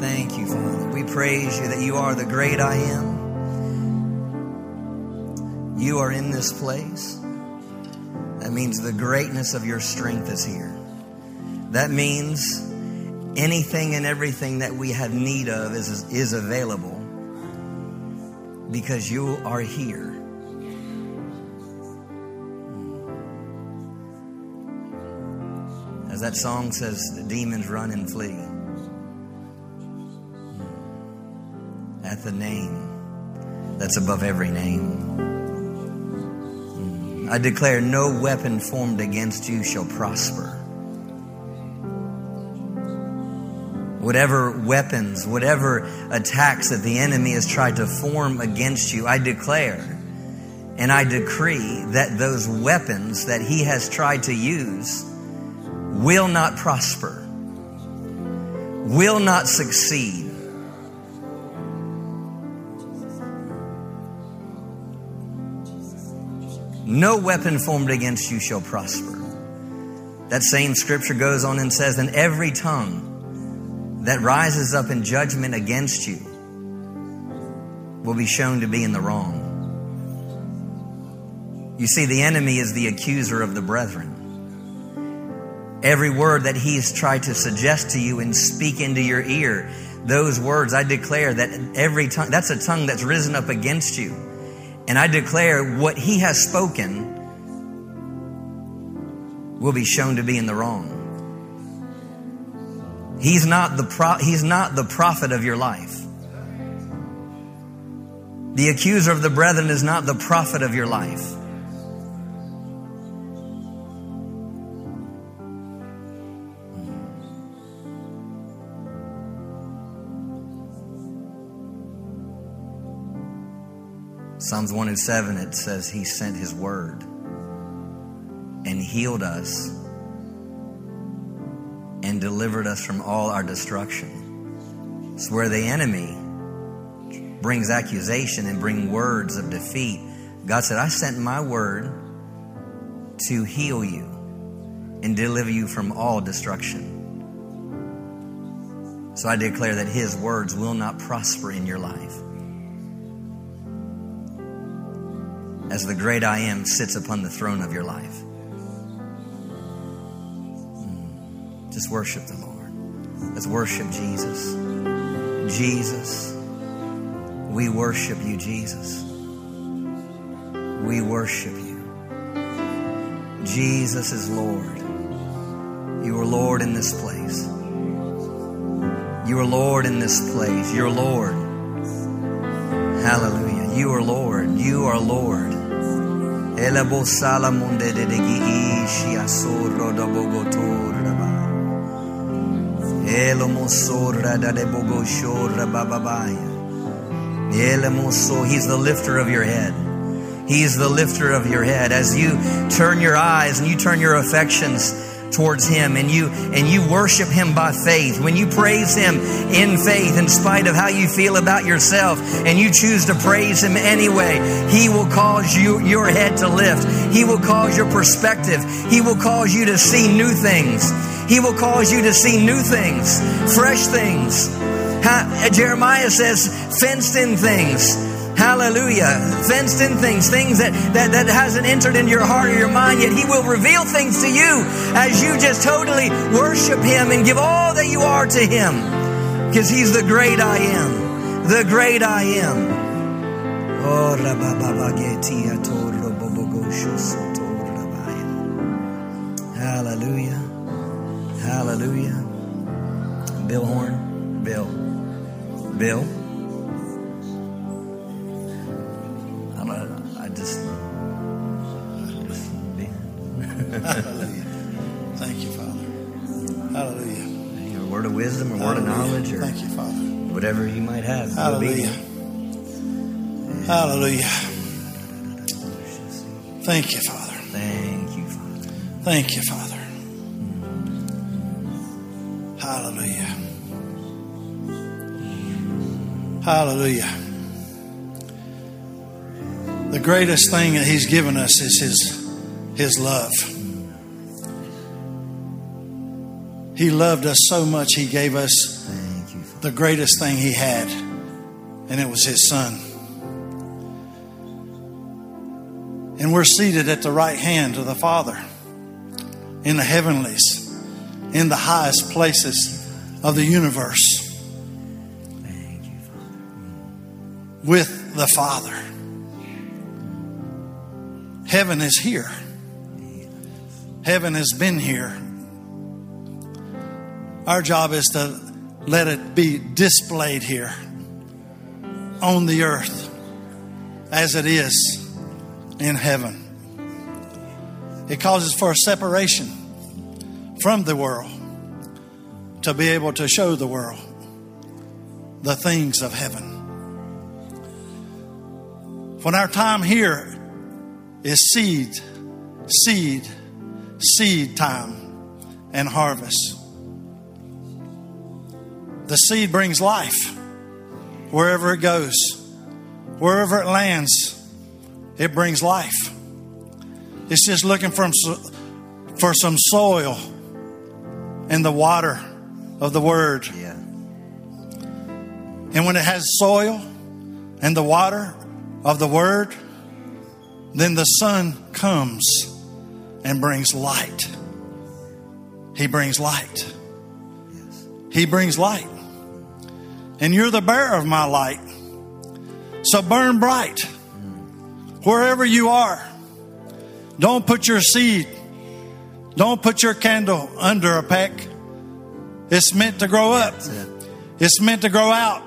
Thank you, Father. We praise you that you are the great I am. You are in this place. That means the greatness of your strength is here. That means anything and everything that we have need of is, is available because you are here. As that song says, the demons run and flee. The name that's above every name. I declare no weapon formed against you shall prosper. Whatever weapons, whatever attacks that the enemy has tried to form against you, I declare and I decree that those weapons that he has tried to use will not prosper, will not succeed. No weapon formed against you shall prosper. That same scripture goes on and says, And every tongue that rises up in judgment against you will be shown to be in the wrong. You see, the enemy is the accuser of the brethren. Every word that he's tried to suggest to you and speak into your ear, those words, I declare that every tongue, that's a tongue that's risen up against you. And I declare what he has spoken will be shown to be in the wrong. He's not the pro- he's not the prophet of your life. The accuser of the brethren is not the prophet of your life. Psalms 1 and 7, it says, He sent His word and healed us and delivered us from all our destruction. It's where the enemy brings accusation and bring words of defeat. God said, I sent my word to heal you and deliver you from all destruction. So I declare that His words will not prosper in your life. As the great I am sits upon the throne of your life. Mm. Just worship the Lord. Let's worship Jesus. Jesus. We worship you, Jesus. We worship you. Jesus is Lord. You are Lord in this place. You are Lord in this place. You're Lord. Hallelujah. You are Lord. You are Lord. Elabo salamunde de degi ishi asoro da bogotor raba. Elomo sorra da de bogoshora bababaya. Elamo so he's the lifter of your head. He's the lifter of your head. As you turn your eyes and you turn your affections towards him and you and you worship him by faith. When you praise him in faith in spite of how you feel about yourself and you choose to praise him anyway he will cause you your head to lift. He will cause your perspective. He will cause you to see new things. He will cause you to see new things fresh things. Jeremiah says fenced in things Hallelujah. Fenced in things, things that, that, that hasn't entered into your heart or your mind yet. He will reveal things to you as you just totally worship Him and give all that you are to Him. Because He's the great I am. The great I am. Oh, Hallelujah. Hallelujah. Bill Horn. Bill. Bill. Hallelujah. Thank you, Father. Hallelujah. A word of wisdom, a word of knowledge, or Thank you, Father. whatever you might have. Hallelujah. Hallelujah. Thank you, Father. Thank you, Father. Thank you, Father. Hallelujah. Hallelujah. The greatest thing that He's given us is His, His love. He loved us so much, He gave us Thank you, Father. the greatest thing he had, and it was his son. And we're seated at the right hand of the Father in the heavenlies, in the highest places of the universe Thank you, Father. with the Father. Heaven is here. Heaven has been here. Our job is to let it be displayed here on the earth as it is in heaven. It causes for a separation from the world to be able to show the world the things of heaven. When our time here is seed, seed, seed time and harvest. The seed brings life wherever it goes, wherever it lands, it brings life. It's just looking for, for some soil and the water of the Word. Yeah. And when it has soil and the water of the Word, then the sun comes and brings light. He brings light. He brings light. And you're the bearer of my light. So burn bright wherever you are. Don't put your seed, don't put your candle under a peck. It's meant to grow up, it. it's meant to grow out.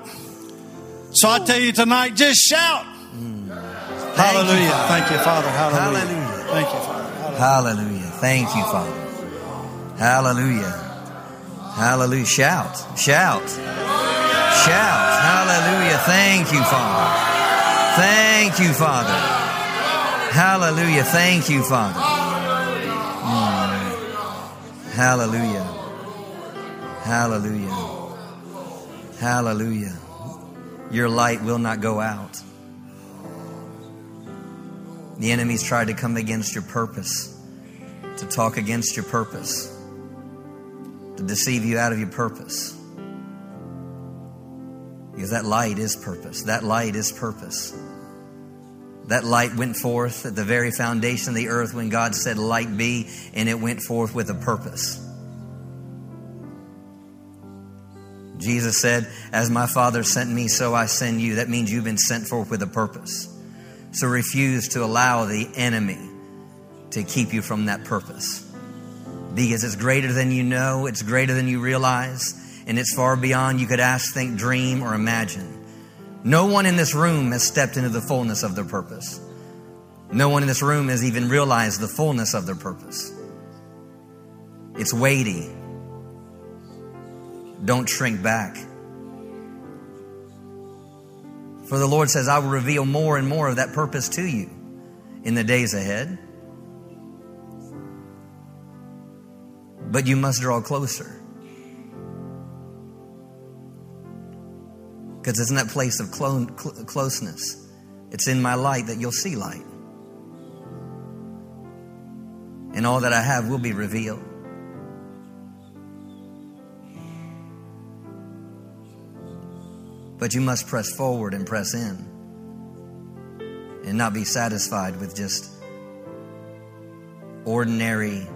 So I tell you tonight, just shout. Mm. Hallelujah. Thank you, Father. Hallelujah. Hallelujah. Thank you, Father. Hallelujah. Hallelujah. Thank you, Father. Hallelujah. Hallelujah. Shout. Shout. Shout. Hallelujah. Thank you, Father. Thank you, Father. Hallelujah. Thank you, Father. Hallelujah. Hallelujah. Hallelujah. Your light will not go out. The enemy's tried to come against your purpose, to talk against your purpose, to deceive you out of your purpose. Because that light is purpose. That light is purpose. That light went forth at the very foundation of the earth when God said, Light be, and it went forth with a purpose. Jesus said, As my Father sent me, so I send you. That means you've been sent forth with a purpose. So refuse to allow the enemy to keep you from that purpose. Because it's greater than you know, it's greater than you realize, and it's far beyond you could ask, think, dream, or imagine. No one in this room has stepped into the fullness of their purpose. No one in this room has even realized the fullness of their purpose. It's weighty. Don't shrink back. For the Lord says, I will reveal more and more of that purpose to you in the days ahead. But you must draw closer. Because it's in that place of clo- cl- closeness. It's in my light that you'll see light. And all that I have will be revealed. But you must press forward and press in and not be satisfied with just ordinary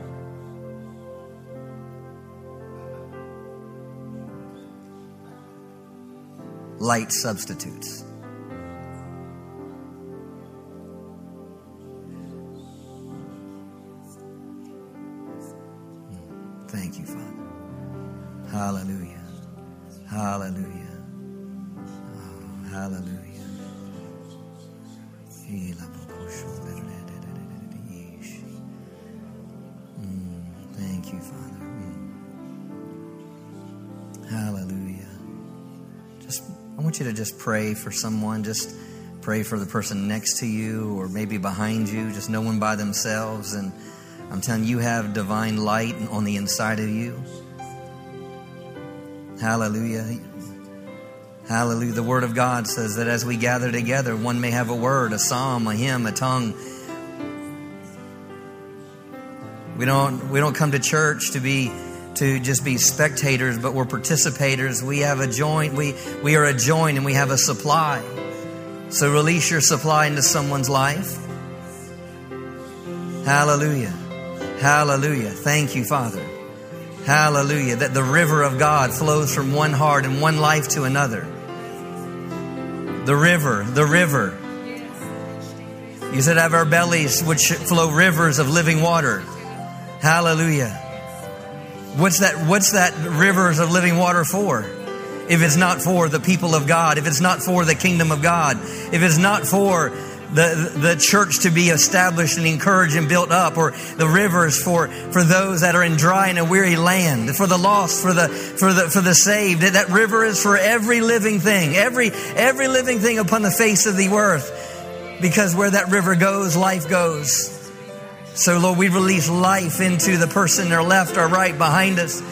light substitutes. Hmm. Thank you, Father. Hallelujah. Hallelujah. You to just pray for someone. Just pray for the person next to you or maybe behind you. Just no one by themselves. And I'm telling you, you have divine light on the inside of you. Hallelujah. Hallelujah. The Word of God says that as we gather together, one may have a word, a psalm, a hymn, a tongue. We don't, we don't come to church to be to just be spectators, but we're participators. We have a joint, we, we are a joint and we have a supply. So release your supply into someone's life. Hallelujah. Hallelujah. Thank you, Father. Hallelujah. That the river of God flows from one heart and one life to another. The river, the river. You said, of our bellies would flow rivers of living water. Hallelujah. What's that, what's that rivers of living water for? If it's not for the people of God, if it's not for the kingdom of God, if it's not for the, the church to be established and encouraged and built up, or the rivers for, for those that are in dry and a weary land, for the lost, for the, for the, for the saved. That river is for every living thing, every, every living thing upon the face of the earth. Because where that river goes, life goes. So, Lord, we release life into the person or left or right behind us.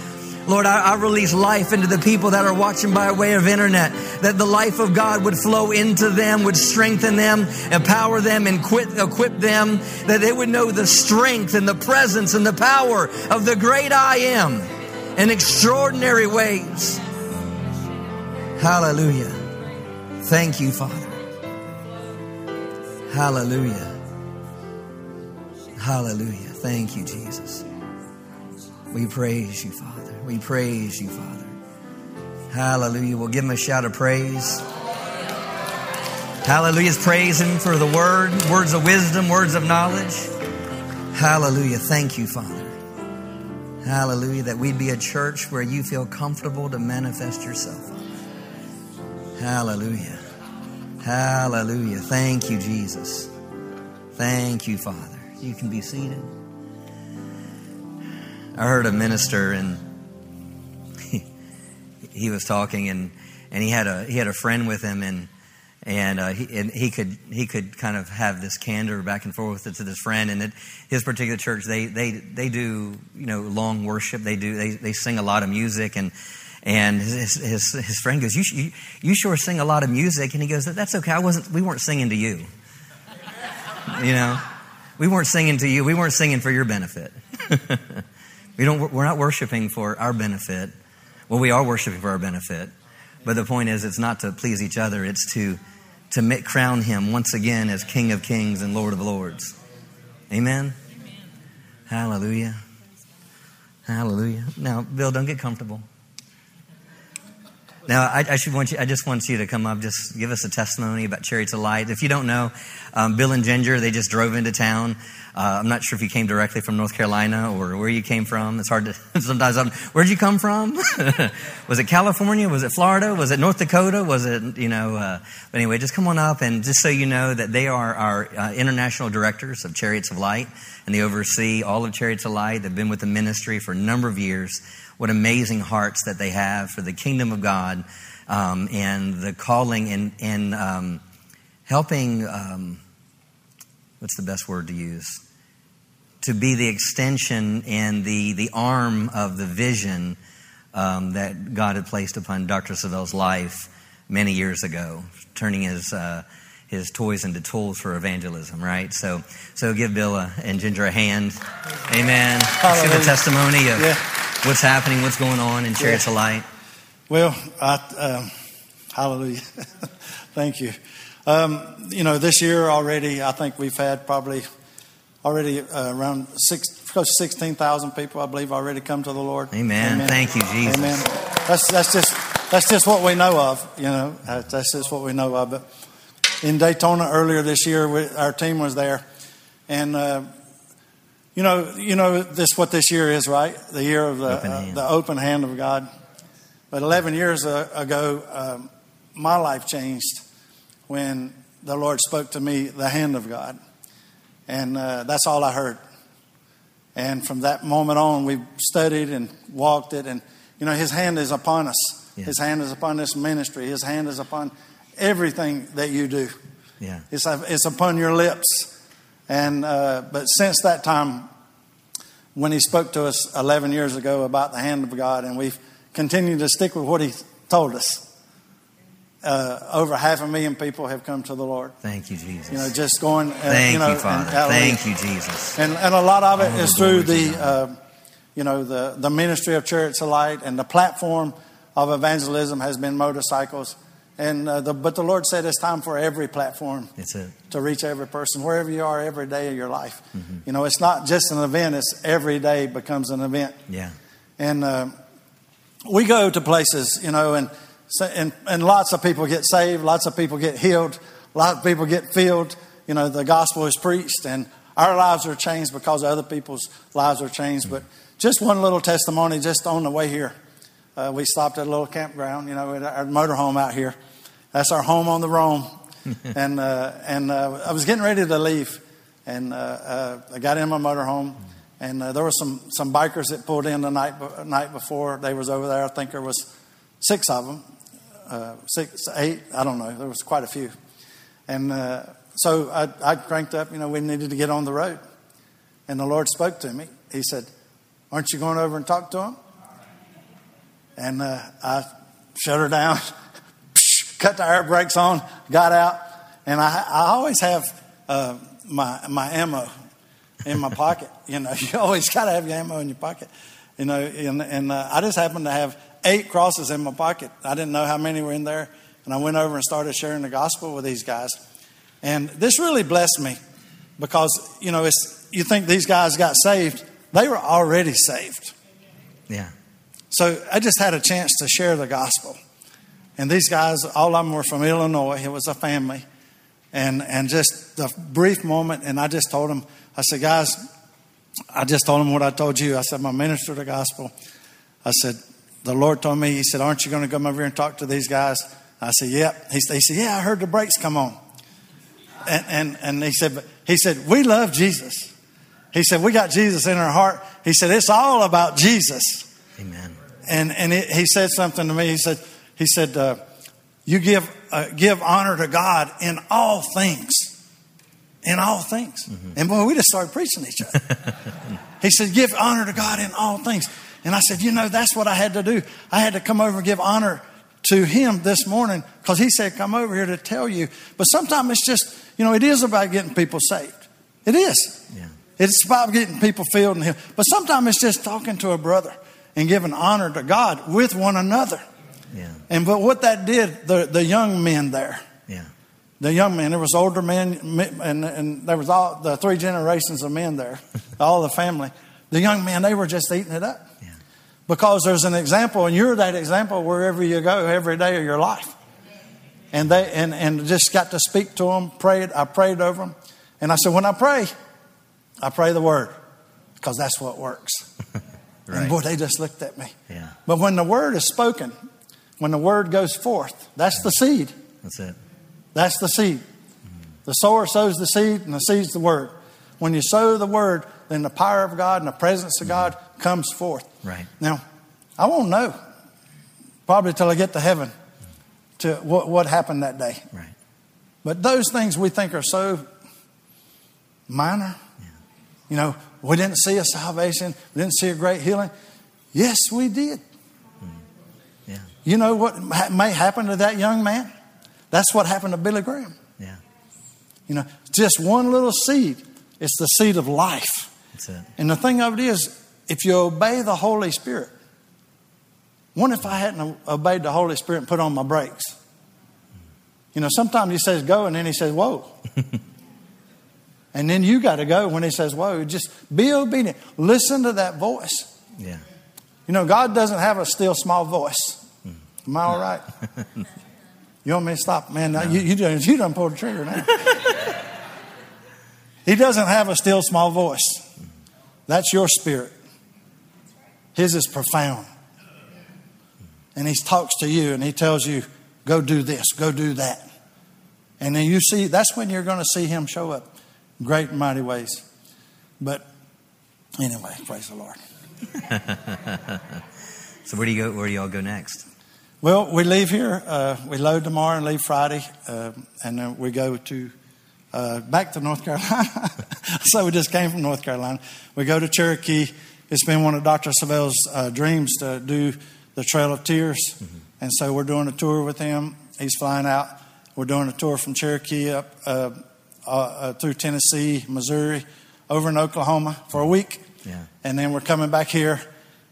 Lord, I, I, release life into the people that are watching by way of internet, that the life of God would flow into them, would strengthen them, empower them, and equip them, that they would know the strength and the presence and the power of the great I am in extraordinary ways. Hallelujah. Thank you, Father. Hallelujah. Hallelujah. Thank you, Jesus. We praise you, Father. We praise you, Father. Hallelujah. We'll give him a shout of praise. Hallelujah. Praise him for the word, words of wisdom, words of knowledge. Hallelujah. Thank you, Father. Hallelujah. That we'd be a church where you feel comfortable to manifest yourself. Hallelujah. Hallelujah. Thank you, Jesus. Thank you, Father. You can be seated. I heard a minister and he, he was talking and, and he had a he had a friend with him and and, uh, he, and he could he could kind of have this candor back and forth to this friend and his particular church they they they do you know long worship. They do they, they sing a lot of music and and his, his, his friend goes you, you you sure sing a lot of music? And he goes that's okay. I wasn't we weren't singing to you. You know we weren't singing to you. We weren't singing for your benefit. we don't, we're not worshiping for our benefit. Well, we are worshiping for our benefit. But the point is, it's not to please each other. It's to, to crown him once again as King of kings and Lord of lords. Amen? Amen. Hallelujah. Hallelujah. Now, Bill, don't get comfortable. Now, I, I, should want you. I just want you to come up, just give us a testimony about Chariots of Light. If you don't know, um, Bill and Ginger, they just drove into town. Uh, I'm not sure if you came directly from North Carolina or where you came from. It's hard to sometimes. I'm, where'd you come from? was it California? Was it Florida? Was it North Dakota? Was it you know? Uh, but anyway, just come on up and just so you know that they are our uh, international directors of Chariots of Light, and they oversee all of Chariots of Light. They've been with the ministry for a number of years what amazing hearts that they have for the kingdom of God um, and the calling and, and um, helping, um, what's the best word to use? To be the extension and the, the arm of the vision um, that God had placed upon Dr. Savelle's life many years ago, turning his. Uh, his toys into tools for evangelism, right? So, so give Bill a, and Ginger a hand. Amen. Give a testimony of yeah what's happening, what's going on in Chariots yeah. of Light? Well, I, um, hallelujah. Thank you. Um, you know, this year already, I think we've had probably already uh, around six, close to 16,000 people, I believe, already come to the Lord. Amen. Amen. Thank you, Jesus. Amen. That's, that's, just, that's just what we know of, you know. That's just what we know of. But in Daytona earlier this year, we, our team was there. And uh, you know, you know this what this year is, right? The year of the open uh, the open hand of God. But 11 years ago, um, my life changed when the Lord spoke to me, the hand of God, and uh, that's all I heard. And from that moment on, we studied and walked it, and you know, His hand is upon us. Yeah. His hand is upon this ministry. His hand is upon everything that you do. Yeah. It's, it's upon your lips. And uh, but since that time, when he spoke to us 11 years ago about the hand of God, and we've continued to stick with what he told us. Uh, over half a million people have come to the Lord. Thank you, Jesus. You know, just going. Uh, Thank you, know, you Father. Thank you, Jesus. And and a lot of it is through the, uh, you know, the, the ministry of Chariots of Light and the platform of evangelism has been motorcycles. And uh, the, but the Lord said it's time for every platform to reach every person wherever you are every day of your life. You know, it's not just an event; it's every day becomes an event. Yeah. And uh, we go to places, you know, and, and and lots of people get saved, lots of people get healed, lots of people get filled. You know, the gospel is preached, and our lives are changed because other people's lives are changed. But just one little testimony, just on the way here, uh, we stopped at a little campground, you know, at our motorhome out here. That's our home on the Rome, and uh, and uh, I was getting ready to leave, and uh, uh, I got in my motorhome, and uh, there were some some bikers that pulled in the night night before. They was over there. I think there was six of them, uh, six, eight. I don't know. There was quite a few, and so I, I cranked up. You know, we needed to get on the road, and the Lord spoke to me. He said, "Aren't you going over and talk to them?" And I shut her down, cut the air brakes on, got out, and I, I always have uh, my my ammo in my pocket. You know, you always got to have your ammo in your pocket. You know, and, and uh, I just happened to have eight crosses in my pocket. I didn't know how many were in there, and I went over and started sharing the gospel with these guys. And this really blessed me because you know, it's you think these guys got saved, they were already saved. Yeah. So I just had a chance to share the gospel. And these guys, all of them were from Illinois. It was a family. And, and just the brief moment, and I just told them, I said, guys, I just told them what I told you. I said, I'm minister of the gospel. I said, the Lord told me, He said, Aren't you going to come over here and talk to these guys? I said, Yep. He, said- he said, Yeah, I heard the brakes come on. And, and, and he said, but he said, we love Jesus. He said, we got Jesus in our heart. He said, it's all about Jesus. Amen. And, and it, he said something to me. He said, he said, uh, you give, uh, give honor to God in all things. In all things. And boy, we just started preaching to each other. he said, give honor to God in all things. And I said, you know, that's what I had to do. I had to come over and give honor to him this morning because he said, come over here to tell you. But sometimes it's just, you know, it is about getting people saved. It is. Yeah. It's about getting people filled and healed. But sometimes it's just talking to a brother and giving honor to God with one another. Yeah. And but what that did, the, the young men there, Yeah. the young men, there was older men, and, and there was all the three generations of men there, all the family. The young men, they were just eating it up. Yeah. Because there's an example, and you're that example wherever you go every day of your life. And they and, and just got to speak to them, prayed, I prayed over them. And I said, when I pray, I pray the word. Because that's what works. Right. And boy, they just looked at me. Yeah. But when the word is spoken, when the word goes forth, that's the seed. That's it. That's the seed. The sower sows the seed, and the seed's the word. When you sow the word, then the power of God and the presence of God comes forth. Right. Now, I won't know probably till I get to heaven to what, what happened that day. Right. But those things we think are so minor. You know, we didn't see a salvation, we didn't see a great healing. Yes, we did. You know what may happen to that young man? That's what happened to Billy Graham. Yeah. You know, just one little seed. It's the seed of life. That's it. And the thing of it is, if you obey the Holy Spirit, what if I hadn't obeyed the Holy Spirit and put on my brakes? You know, sometimes He says go, and then He says whoa. and then you got to go when He says whoa. Just be obedient. Listen to that voice. Yeah. You know, God doesn't have a still small voice. Am I all right? You want me to stop? Man, now you, you, done, you done pulled the trigger now. he doesn't have a still small voice. That's your spirit. His is profound. And he talks to you and he tells you, go do this, go do that. And then you see, that's when you're going to see him show up great and mighty ways. But anyway, praise the Lord. So where do you go? Where do y'all go next? Well, we leave here. Uh, we load tomorrow and leave Friday, uh, and then we go to uh, back to North Carolina. so we just came from North Carolina. We go to Cherokee. It's been one of Dr. Savelle's uh, dreams to do the Trail of Tears, and so we're doing a tour with him. He's flying out. We're doing a tour from Cherokee up uh, uh, uh, through Tennessee, Missouri, over in Oklahoma for a week. Yeah. and then we're coming back here,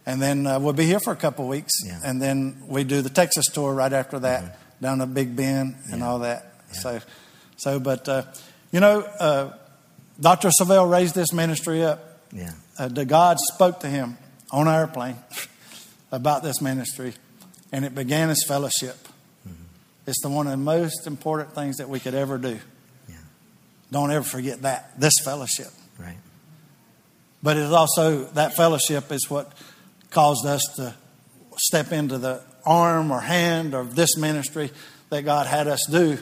and then uh, we'll be here for a couple of weeks, Yeah. and then we do the Texas tour right after that, down to Big Bend and all that. So, so, but uh, you know, uh, Dr. Savelle raised this ministry up. Yeah. Uh, the God spoke to him on an airplane about this ministry, and it began as fellowship. It's the one of the most important things that we could ever do. Yeah. Don't ever forget that this fellowship. Right. But it is also that fellowship is what caused us to step into the arm or hand of this ministry that God had us do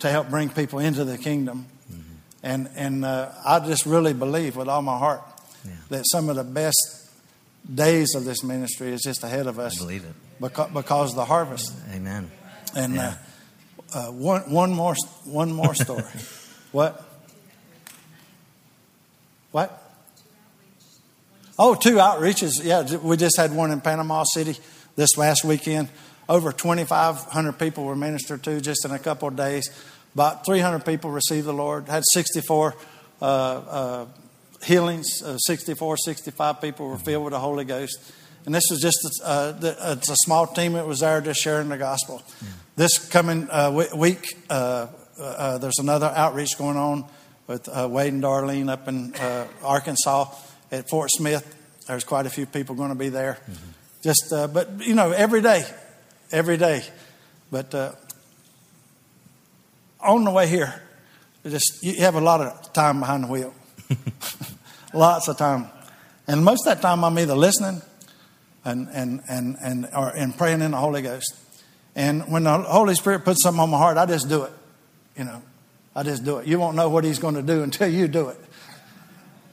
to help bring people into the kingdom. And and uh, I just really believe with all my heart Yeah. that some of the best days of this ministry is just ahead of I us believe it. because, because of the harvest. Amen. And Yeah. uh, uh, one one more one more story. what? What? Oh, two outreaches. Yeah, we just had one in Panama City this last weekend. Over 2,500 people were ministered to just in a couple of days. About 300 people received the Lord. Had 64 uh, uh, healings. Uh, 64, 65 people were filled with the Holy Ghost. And this was just uh, the- it's a small team that was there just sharing the gospel. This coming uh, we- week, uh, uh, there's another outreach going on with uh, Wade and Darlene up in uh, Arkansas at Fort Smith. There's quite a few people going to be there. Just, uh, but you know, every day, every day. But uh, on the way here, just you have a lot of time behind the wheel, lots of time, and most of that time I'm either listening and and and and or and praying in the Holy Ghost. And when the Holy Spirit puts something on my heart, I just do it. You know, I just do it. You won't know what He's going to do until you do it.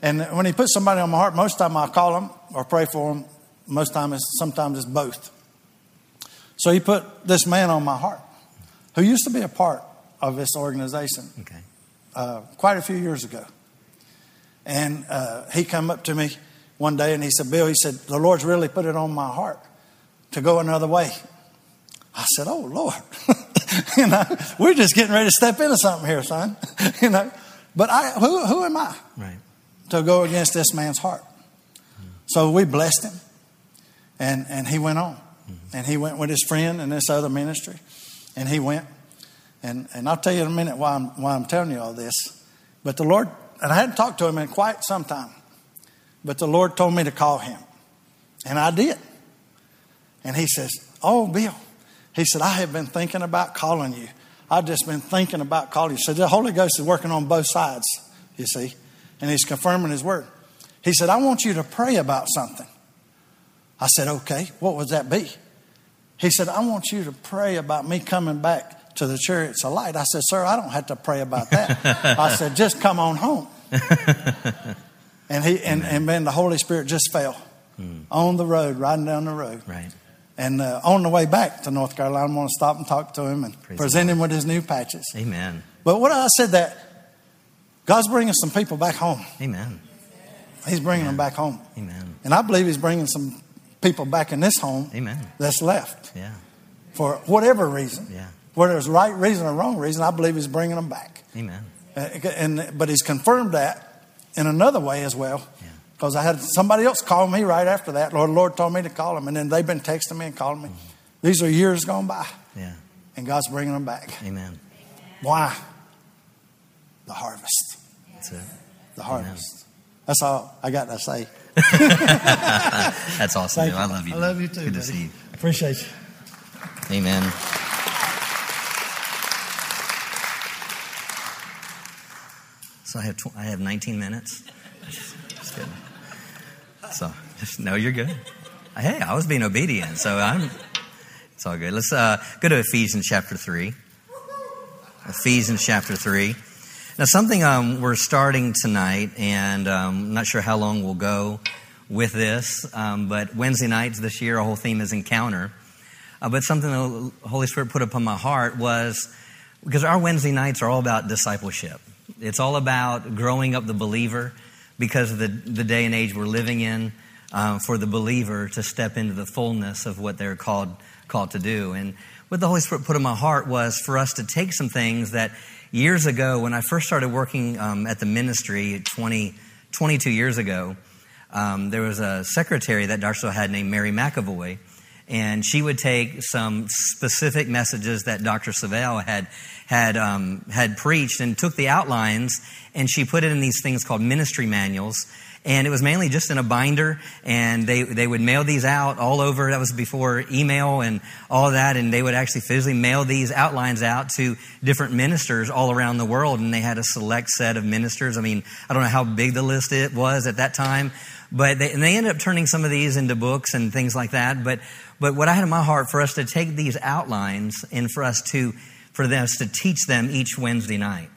And when He puts somebody on my heart, most of the time I call them or pray for them. Most time it's sometimes it's both. So He put this man on my heart, who used to be a part of this organization Okay. uh, quite a few years ago. And uh, he come up to me one day and he said, Bill, he said, the Lord's really put it on my heart to go another way. I said, Oh, Lord. you know, we're just getting ready to step into something here, son. you know, but I, who, who am I Right. To go against this man's heart? So we blessed him and, and he went on. And he went with his friend in this other ministry. And he went. And, and I'll tell you in a minute why I'm, why I'm telling you all this. But the Lord, and I hadn't talked to him in quite some time, but the Lord told me to call him. And I did. And he says, Oh, Bill. He said, I have been thinking about calling you. I've just been thinking about calling you. So the Holy Ghost is working on both sides, you see, and he's confirming his word. He said, I want you to pray about something. I said, Okay, what would that be? He said, I want you to pray about me coming back to the chariots of light. I said, Sir, I don't have to pray about that. I said, just come on home. and he and, and then the Holy Spirit just fell on the road, riding down the road. Right. And uh, on the way back to North Carolina, I'm going to stop and talk to him and Praise present him with his new patches. Amen. But what I said that God's bringing some people back home. Amen. He's bringing them back home. Amen. And I believe He's bringing some people back in this home Amen. that's left Yeah. for whatever reason. Yeah. Whether it's right reason or wrong reason, I believe He's bringing them back. Amen. Uh, And, but He's confirmed that in another way as well. Yeah. Because I had somebody else call me right after that. Lord, Lord told me to call him, And then they've been texting me and calling me. These are years gone by. Yeah. And God's bringing them back. Amen. Why? The harvest. That's it. The harvest. That's all I got to say. That's awesome. I love you. I love you too, Good to buddy. see you. Appreciate you. Amen. So I have tw- I have 19 minutes. Just kidding. So just, no, you're good. Hey, I was being obedient, so I'm. It's all good. Let's uh, go to Ephesians chapter three. Ephesians chapter three. Now, something um, we're starting tonight, and um, I'm not sure how long we'll go with this, um, but Wednesday nights this year, our whole theme is encounter. Uh, but something the Holy Spirit put upon my heart was because our Wednesday nights are all about discipleship. It's all about growing up the believer because of the, the day and age we're living in uh, for the believer to step into the fullness of what they're called, called to do. And what the Holy Spirit put in my heart was for us to take some things that years ago, when I first started working um, at the ministry 20, 22 years ago, um, there was a secretary that Dr. had named Mary McAvoy, and she would take some specific messages that Dr. Savelle had had um, had preached and took the outlines and she put it in these things called ministry manuals and it was mainly just in a binder and they, they would mail these out all over. That was before email and all that and they would actually physically mail these outlines out to different ministers all around the world and they had a select set of ministers. I mean i don't know how big the list it was at that time but they, and they ended up turning some of these into books and things like that. But but what i had in my heart for us to take these outlines and for us to for us to teach them each wednesday night.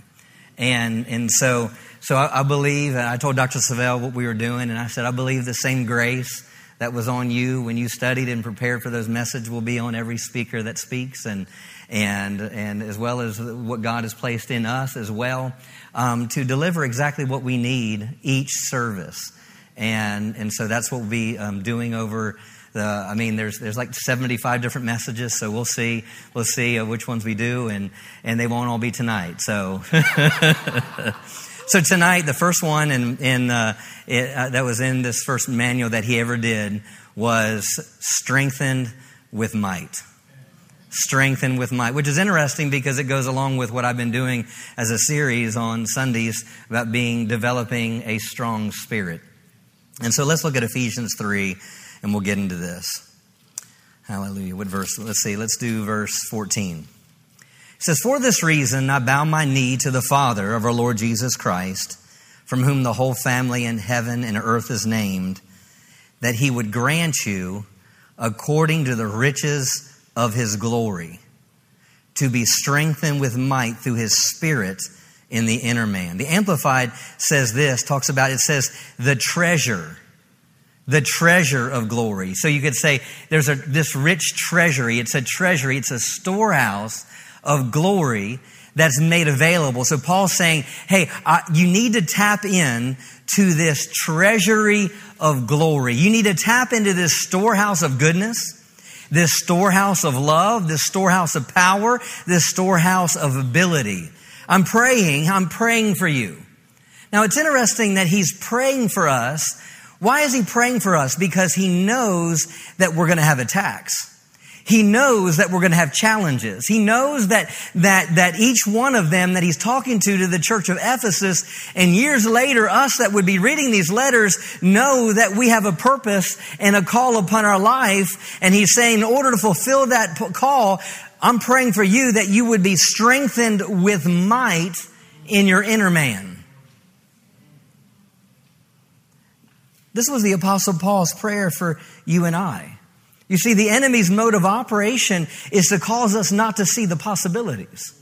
And and so so I, I believe, and I told Dr. Savelle what we were doing, and I said, I believe the same grace that was on you when you studied and prepared for those messages will be on every speaker that speaks, and and and as well as what God has placed in us as well um, to deliver exactly what we need each service, and and so that's what we'll be um, doing over. The, I mean, there's there's like 75 different messages, so we'll see we'll see uh, which ones we do, and and they won't all be tonight. So. So tonight, the first one in, in, uh, it, uh, that was in this first manual that he ever did was strengthened with might. Strengthened with might, which is interesting because it goes along with what I've been doing as a series on Sundays about being developing a strong spirit. And so let's look at Ephesians 3 and we'll get into this. Hallelujah. What verse? Let's see. Let's do verse 14. It says, For this reason I bow my knee to the Father of our Lord Jesus Christ, from whom the whole family in heaven and earth is named, that he would grant you, according to the riches of his glory, to be strengthened with might through his Spirit in the inner man. The Amplified says this, talks about it says, the treasure the treasure of glory. So you could say there's a, this rich treasury. It's a treasury. It's a storehouse of glory that's made available. So Paul's saying, hey, uh, you need to tap in to this treasury of glory. You need to tap into this storehouse of goodness, this storehouse of love, this storehouse of power, this storehouse of ability. I'm praying, I'm praying for you. Now it's interesting that he's praying for us. Why is he praying for us? Because he knows that we're going to have attacks. He knows that we're going to have challenges. He knows that, that, that each one of them that he's talking to to the church of Ephesus and years later, us that would be reading these letters know that we have a purpose and a call upon our life. And he's saying, in order to fulfill that call, I'm praying for you that you would be strengthened with might in your inner man. This was the apostle Paul's prayer for you and I. You see, the enemy's mode of operation is to cause us not to see the possibilities.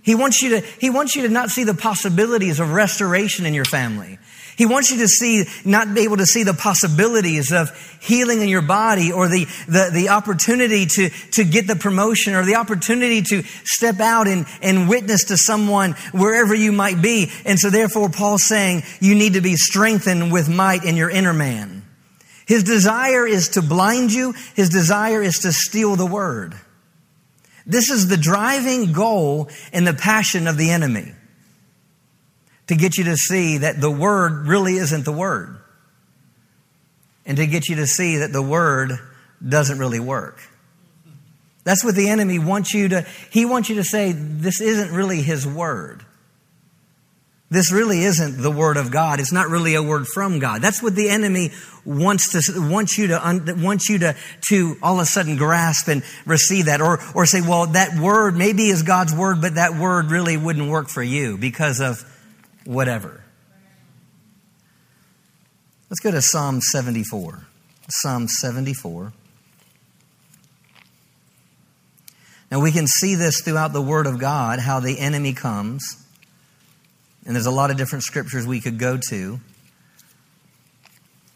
He wants you to, he wants you to not see the possibilities of restoration in your family. He wants you to see, not be able to see the possibilities of healing in your body or the, the, the opportunity to, to get the promotion or the opportunity to step out and, and witness to someone wherever you might be. And so therefore, Paul's saying you need to be strengthened with might in your inner man. His desire is to blind you. His desire is to steal the word. This is the driving goal and the passion of the enemy. To get you to see that the word really isn't the word. And to get you to see that the word doesn't really work. That's what the enemy wants you to, he wants you to say, this isn't really his word. This really isn't the word of God. It's not really a word from God. That's what the enemy wants to wants you to wants you to to all of a sudden grasp and receive that, or or say, well, that word maybe is God's word, but that word really wouldn't work for you because of whatever. Let's go to Psalm 74. Psalm 74. Now we can see this throughout the Word of God, how the enemy comes and there's a lot of different scriptures we could go to.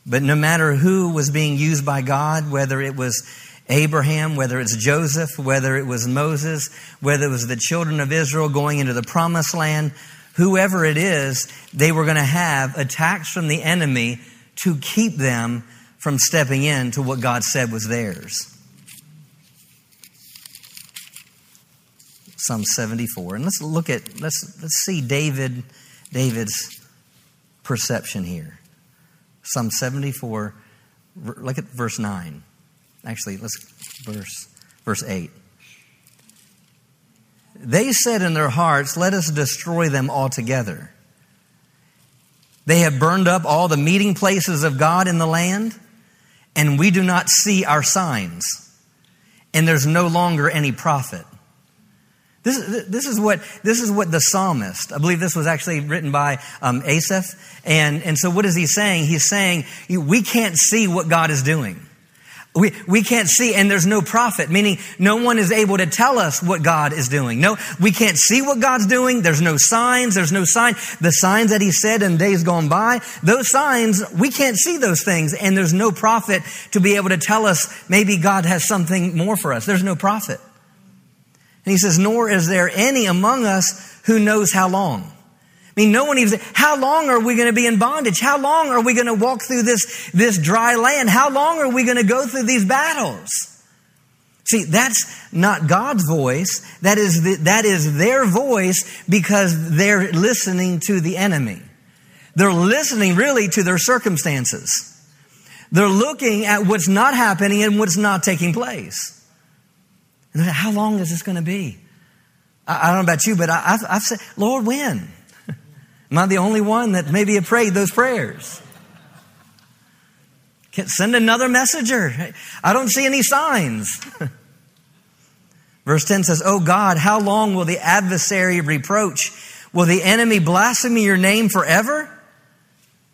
But no matter who was being used by God, whether it was Abraham, whether it's Joseph, whether it was Moses, whether it was the children of Israel going into the promised land, whoever it is, they were going to have attacks from the enemy to keep them from stepping into what God said was theirs. Psalm 74. And let's look at, let's, let's see David, David's perception here. Psalm 74, look at verse 9. Actually, let's verse verse 8. They said in their hearts, Let us destroy them altogether. They have burned up all the meeting places of God in the land, and we do not see our signs, and there's no longer any prophet. This, this, is what, this is what the psalmist, I believe this was actually written by um, Asaph. And, and so what is he saying? He's saying, we can't see what God is doing. We, we can't see, and there's no prophet, meaning no one is able to tell us what God is doing. No, we can't see what God's doing. There's no signs. There's no sign. The signs that He said in days gone by, those signs, we can't see those things, and there's no prophet to be able to tell us maybe God has something more for us. There's no prophet. And He says, nor is there any among us who knows how long I mean, no one even, how long are we going to be in bondage? How long are we going to walk through this, this dry land? How long are we going to go through these battles? See, that's not God's voice. That is, the, that is their voice because they're listening to the enemy. They're listening really to their circumstances. They're looking at what's not happening and what's not taking place. How long is this going to be? I, I don't know about you, but I, have I've said, Lord, when? Am I the only one that maybe have prayed those prayers? Can't Send another messenger. I don't see any signs. Verse 10 says, Oh God, how long will the adversary reproach? Will the enemy blaspheme your name forever?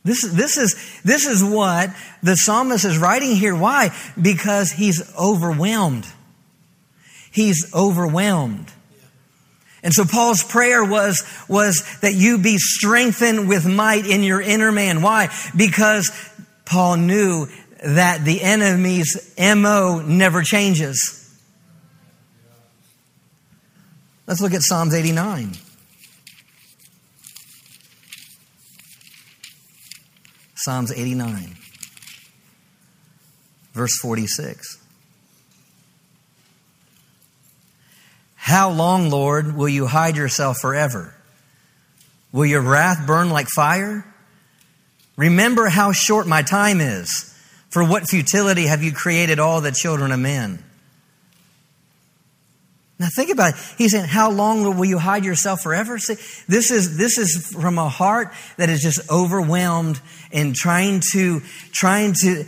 This, this, is, this is what the psalmist is writing here. Why? Because he's overwhelmed. He's overwhelmed. And so Paul's prayer was, was that you be strengthened with might in your inner man. Why? Because Paul knew that the enemy's MO never changes. Let's look at Psalms 89. Psalms 89, verse 46. How long, Lord, will you hide yourself forever? Will your wrath burn like fire? Remember how short my time is. For what futility have you created all the children of men? Now think about it. He's saying, how long will you hide yourself forever? See, this is, this is from a heart that is just overwhelmed and trying to, trying to,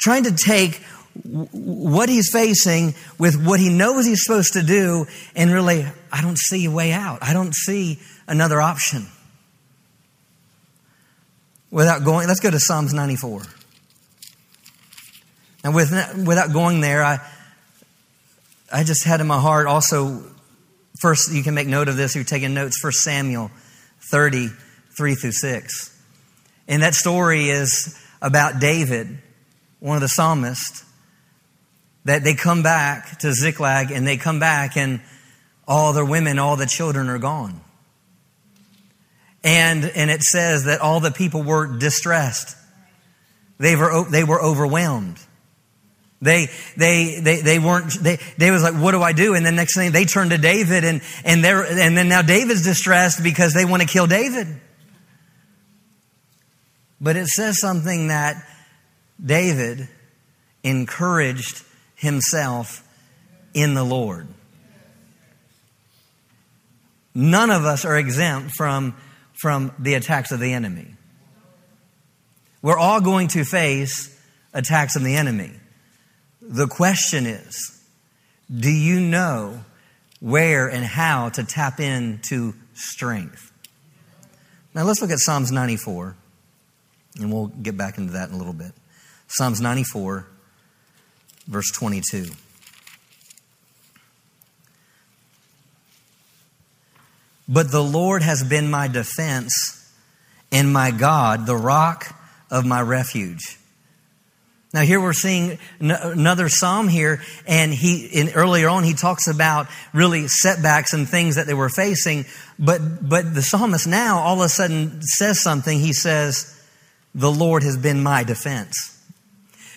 trying to take what he's facing with what he knows he's supposed to do, and really, I don't see a way out. I don't see another option. Without going, let's go to Psalms 94. And with, without going there, I, I just had in my heart also, first, you can make note of this, you're taking notes, First Samuel 30, 3 through 6. And that story is about David, one of the psalmists, that they come back to Ziklag and they come back and all their women, all the children are gone. And, and it says that all the people were distressed. They were, they were overwhelmed. They, they, they, they weren't, they, was like, what do I do? And then next thing they turn to David and, and they're, and then now David's distressed because they want to kill David. But it says something that David encouraged himself in the Lord. None of us are exempt from, from the attacks of the enemy. We're all going to face attacks of the enemy. The question is do you know where and how to tap into strength? Now let's look at Psalms 94, and we'll get back into that in a little bit. Psalms 94, verse 22. But the Lord has been my defense and my God, the rock of my refuge. Now here we're seeing another psalm here, and he in, earlier on he talks about really setbacks and things that they were facing. But but the psalmist now all of a sudden says something. He says, "The Lord has been my defense."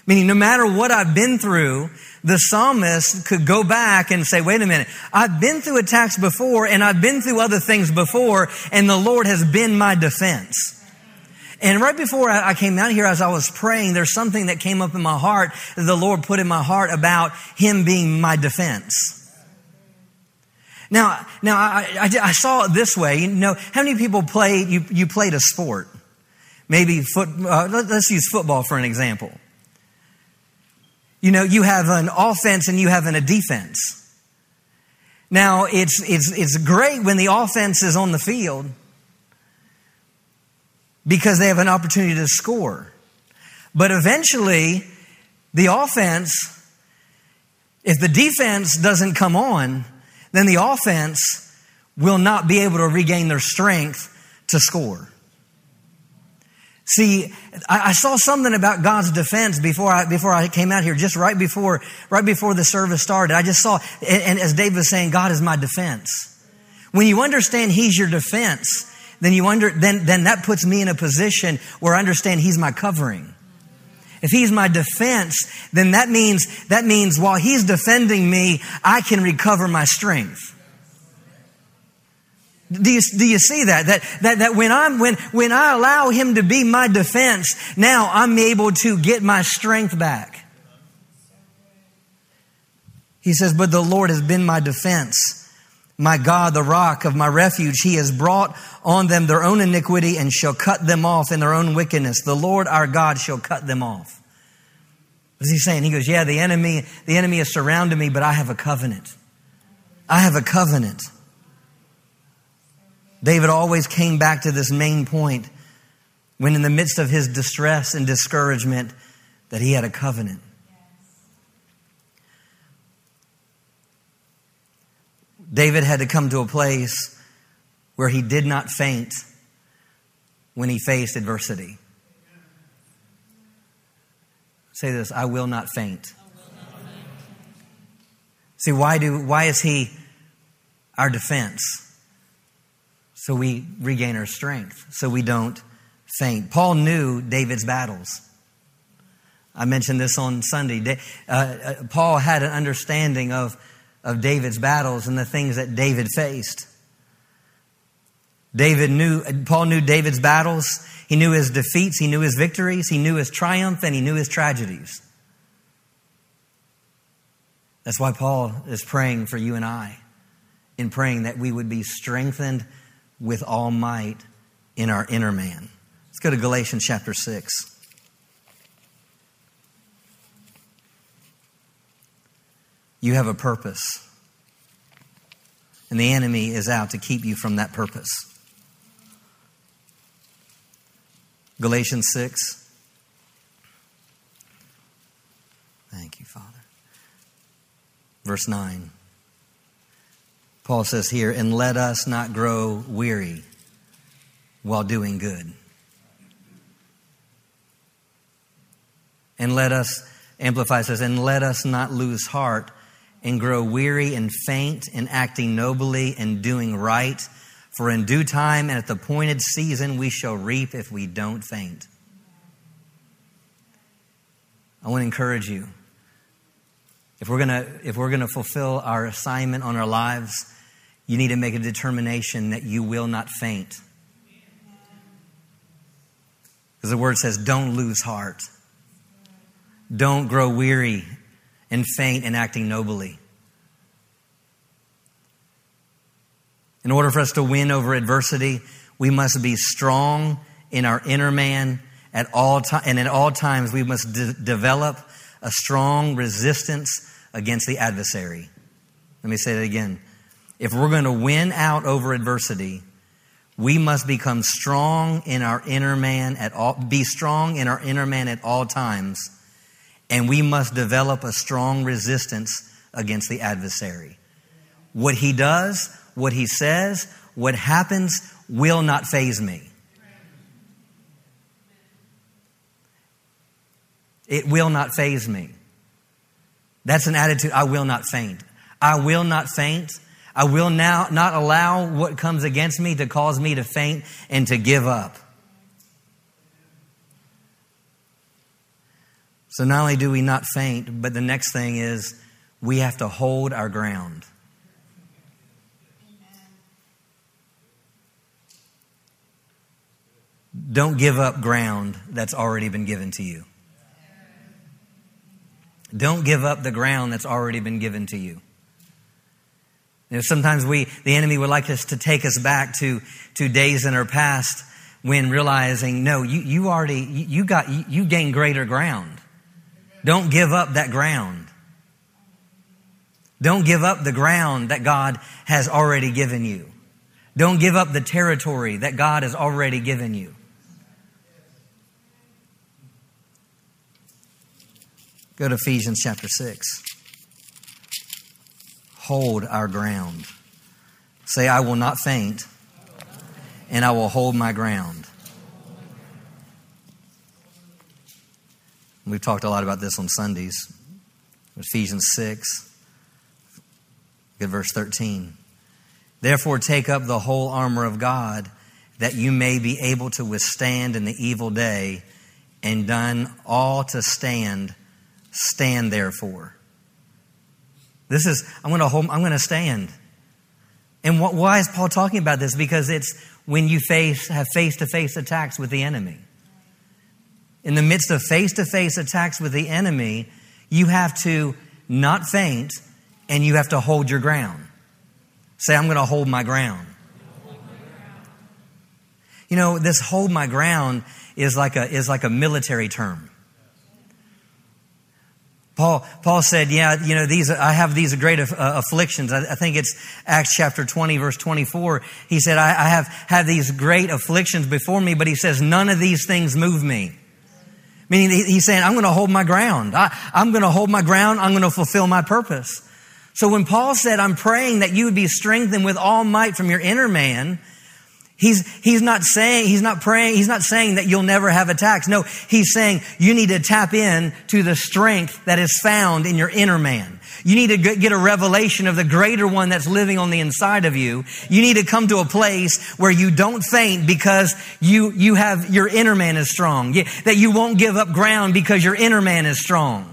Meaning, no matter what I've been through, the psalmist could go back and say, wait a minute, I've been through attacks before and I've been through other things before and the Lord has been my defense. And right before I came out here, as I was praying, there's something that came up in my heart that the Lord put in my heart about Him being my defense. Now, now I, I, I saw it this way. You know, how many people play, you, you played a sport? Maybe foot, uh, let's use football for an example. You know, you have an offense and you have an, a defense. Now, it's, it's, it's great when the offense is on the field because they have an opportunity to score. But eventually, the offense, if the defense doesn't come on, then the offense will not be able to regain their strength to score. See, I, saw something about God's defense before I, before I came out here, just right before, right before the service started. I just saw, and, and as David was saying, God is my defense. When you understand He's your defense, then you under, then, then that puts me in a position where I understand He's my covering. If He's my defense, then that means, that means while He's defending me, I can recover my strength. Do you, do you see that? That, that, that when I'm, when, when I allow Him to be my defense, now I'm able to get my strength back. He says, but the Lord has been my defense. My God, the rock of my refuge, He has brought on them their own iniquity and shall cut them off in their own wickedness. The Lord our God shall cut them off. What is he saying? He goes, Yeah, the enemy, the enemy has surrounded me, but I have a covenant. I have a covenant. David always came back to this main point when in the midst of his distress and discouragement that he had a covenant. David had to come to a place where he did not faint when he faced adversity. Say this I will not faint. See, why, do, why is he our defense? So we regain our strength, so we don't faint. Paul knew David's battles. I mentioned this on Sunday. Uh, uh, Paul had an understanding of of David's battles and the things that David faced. David knew, Paul knew David's battles. He knew his defeats. He knew his victories. He knew his triumph and he knew his tragedies. That's why Paul is praying for you and I in praying that we would be strengthened with all might in our inner man. Let's go to Galatians chapter 6. You have a purpose. And the enemy is out to keep you from that purpose. Galatians 6. Thank you, Father. Verse 9. Paul says here, and let us not grow weary while doing good. And let us, Amplify says, and let us not lose heart and grow weary and faint in acting nobly and doing right. For in due time and at the appointed season we shall reap if we don't faint. I want to encourage you. If we're gonna if we're gonna fulfill our assignment on our lives, you need to make a determination that you will not faint. Because the word says, don't lose heart. Don't grow weary and faint in acting nobly. In order for us to win over adversity, we must be strong in our inner man at all time, and at all times we must de- develop a strong resistance against the adversary. Let me say that again. If we're going to win out over adversity, we must become strong in our inner man at all, be strong in our inner man at all times and we must develop a strong resistance against the adversary. What he does, what he says, what happens will not faze me. It will not faze me. That's an attitude. I will not faint. I will not faint. I will now not allow what comes against me to cause me to faint and to give up. So not only do we not faint, but the next thing is we have to hold our ground. don't give up ground that's already been given to you. Don't give up the ground that's already been given to you. You know, sometimes we, the enemy would like us to take us back to, to days in our past when realizing, no, you, you already, you, got, you, you gained greater ground. Don't give up that ground. Don't give up the ground that God has already given you. Don't give up the territory that God has already given you. Go to Ephesians chapter 6. Hold our ground. Say, I will not faint, and I will hold my ground. We've talked a lot about this on Sundays. Ephesians 6, good verse 13. Therefore, take up the whole armor of God that you may be able to withstand in the evil day, and done all to stand Stand therefore. This is, I'm going to hold, I'm going to stand. And what, why is Paul talking about this? Because it's when you face, have face to face attacks with the enemy. In the midst of face to face attacks with the enemy, you have to not faint and you have to hold your ground. Say, I'm going to hold my ground. You know, this hold my ground is like a, is like a military term. Paul, Paul said, yeah, you know, these, I have these great uh, afflictions. I, I, think it's Acts chapter 20, verse 24. He said, I, I have had these great afflictions before me, but he says, none of these things move me. Meaning he's saying, I'm going to hold my ground. I, I'm going to hold my ground. I'm going to fulfill my purpose. So when Paul said, I'm praying that you would be strengthened with all might from your inner man, He's, he's not saying, he's not praying, he's not saying that you'll never have attacks. No, he's saying you need to tap in to the strength that is found in your inner man. You need to get a revelation of the greater one that's living on the inside of you. You need to come to a place where you don't faint because you, you have, your inner man is strong. That you won't give up ground because your inner man is strong.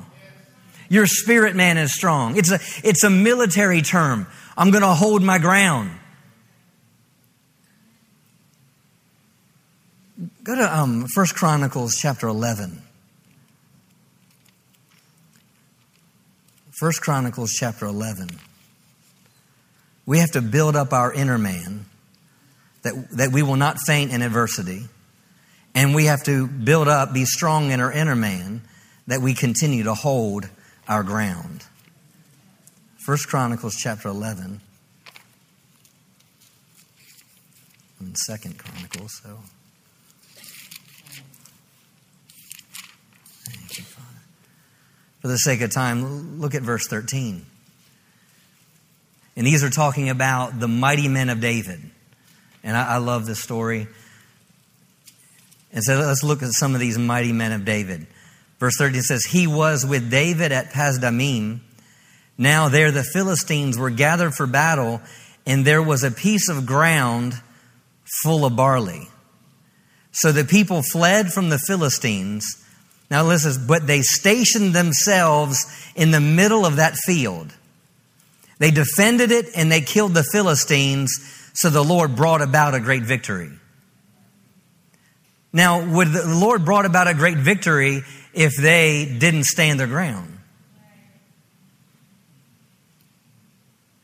Your spirit man is strong. It's a, it's a military term. I'm going to hold my ground. Go to um, 1 Chronicles chapter 11. 1 Chronicles chapter 11. We have to build up our inner man that, that we will not faint in adversity. And we have to build up, be strong in our inner man that we continue to hold our ground. 1 Chronicles chapter 11. And 2 Chronicles, so. For the sake of time, look at verse 13. And these are talking about the mighty men of David. And I, I love this story. And so let's look at some of these mighty men of David. Verse 13 says, He was with David at Pasdammim. Now there the Philistines were gathered for battle, and there was a piece of ground full of barley. So the people fled from the Philistines now listen, but they stationed themselves in the middle of that field. They defended it and they killed the Philistines, so the Lord brought about a great victory. Now, would the Lord brought about a great victory if they didn't stand their ground?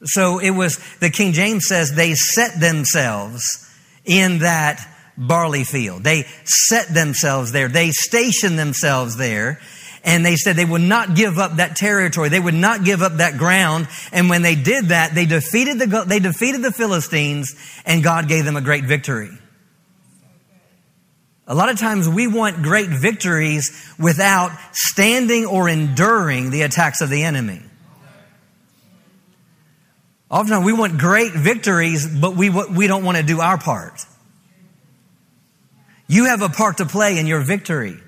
So it was, the King James says, they set themselves in that barley field. They set themselves there. They stationed themselves there. And they said they would not give up that territory. They would not give up that ground. And when they did that, they defeated the, they defeated the Philistines and God gave them a great victory. A lot of times we want great victories without standing or enduring the attacks of the enemy. Often we want great victories, but we, we don't want to do our part. You have a part to play in your victory.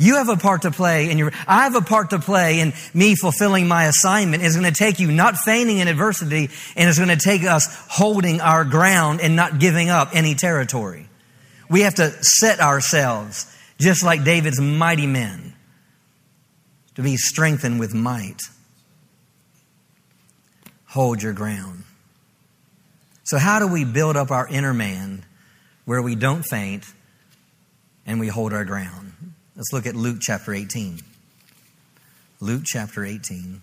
You have a part to play in your, I have a part to play in me fulfilling my assignment. It's going to take you not feigning in adversity and it's going to take us holding our ground and not giving up any territory. We have to set ourselves just like David's mighty men to be strengthened with might. Hold your ground. So, how do we build up our inner man where we don't faint and we hold our ground? Let's look at Luke chapter 18. Luke chapter 18.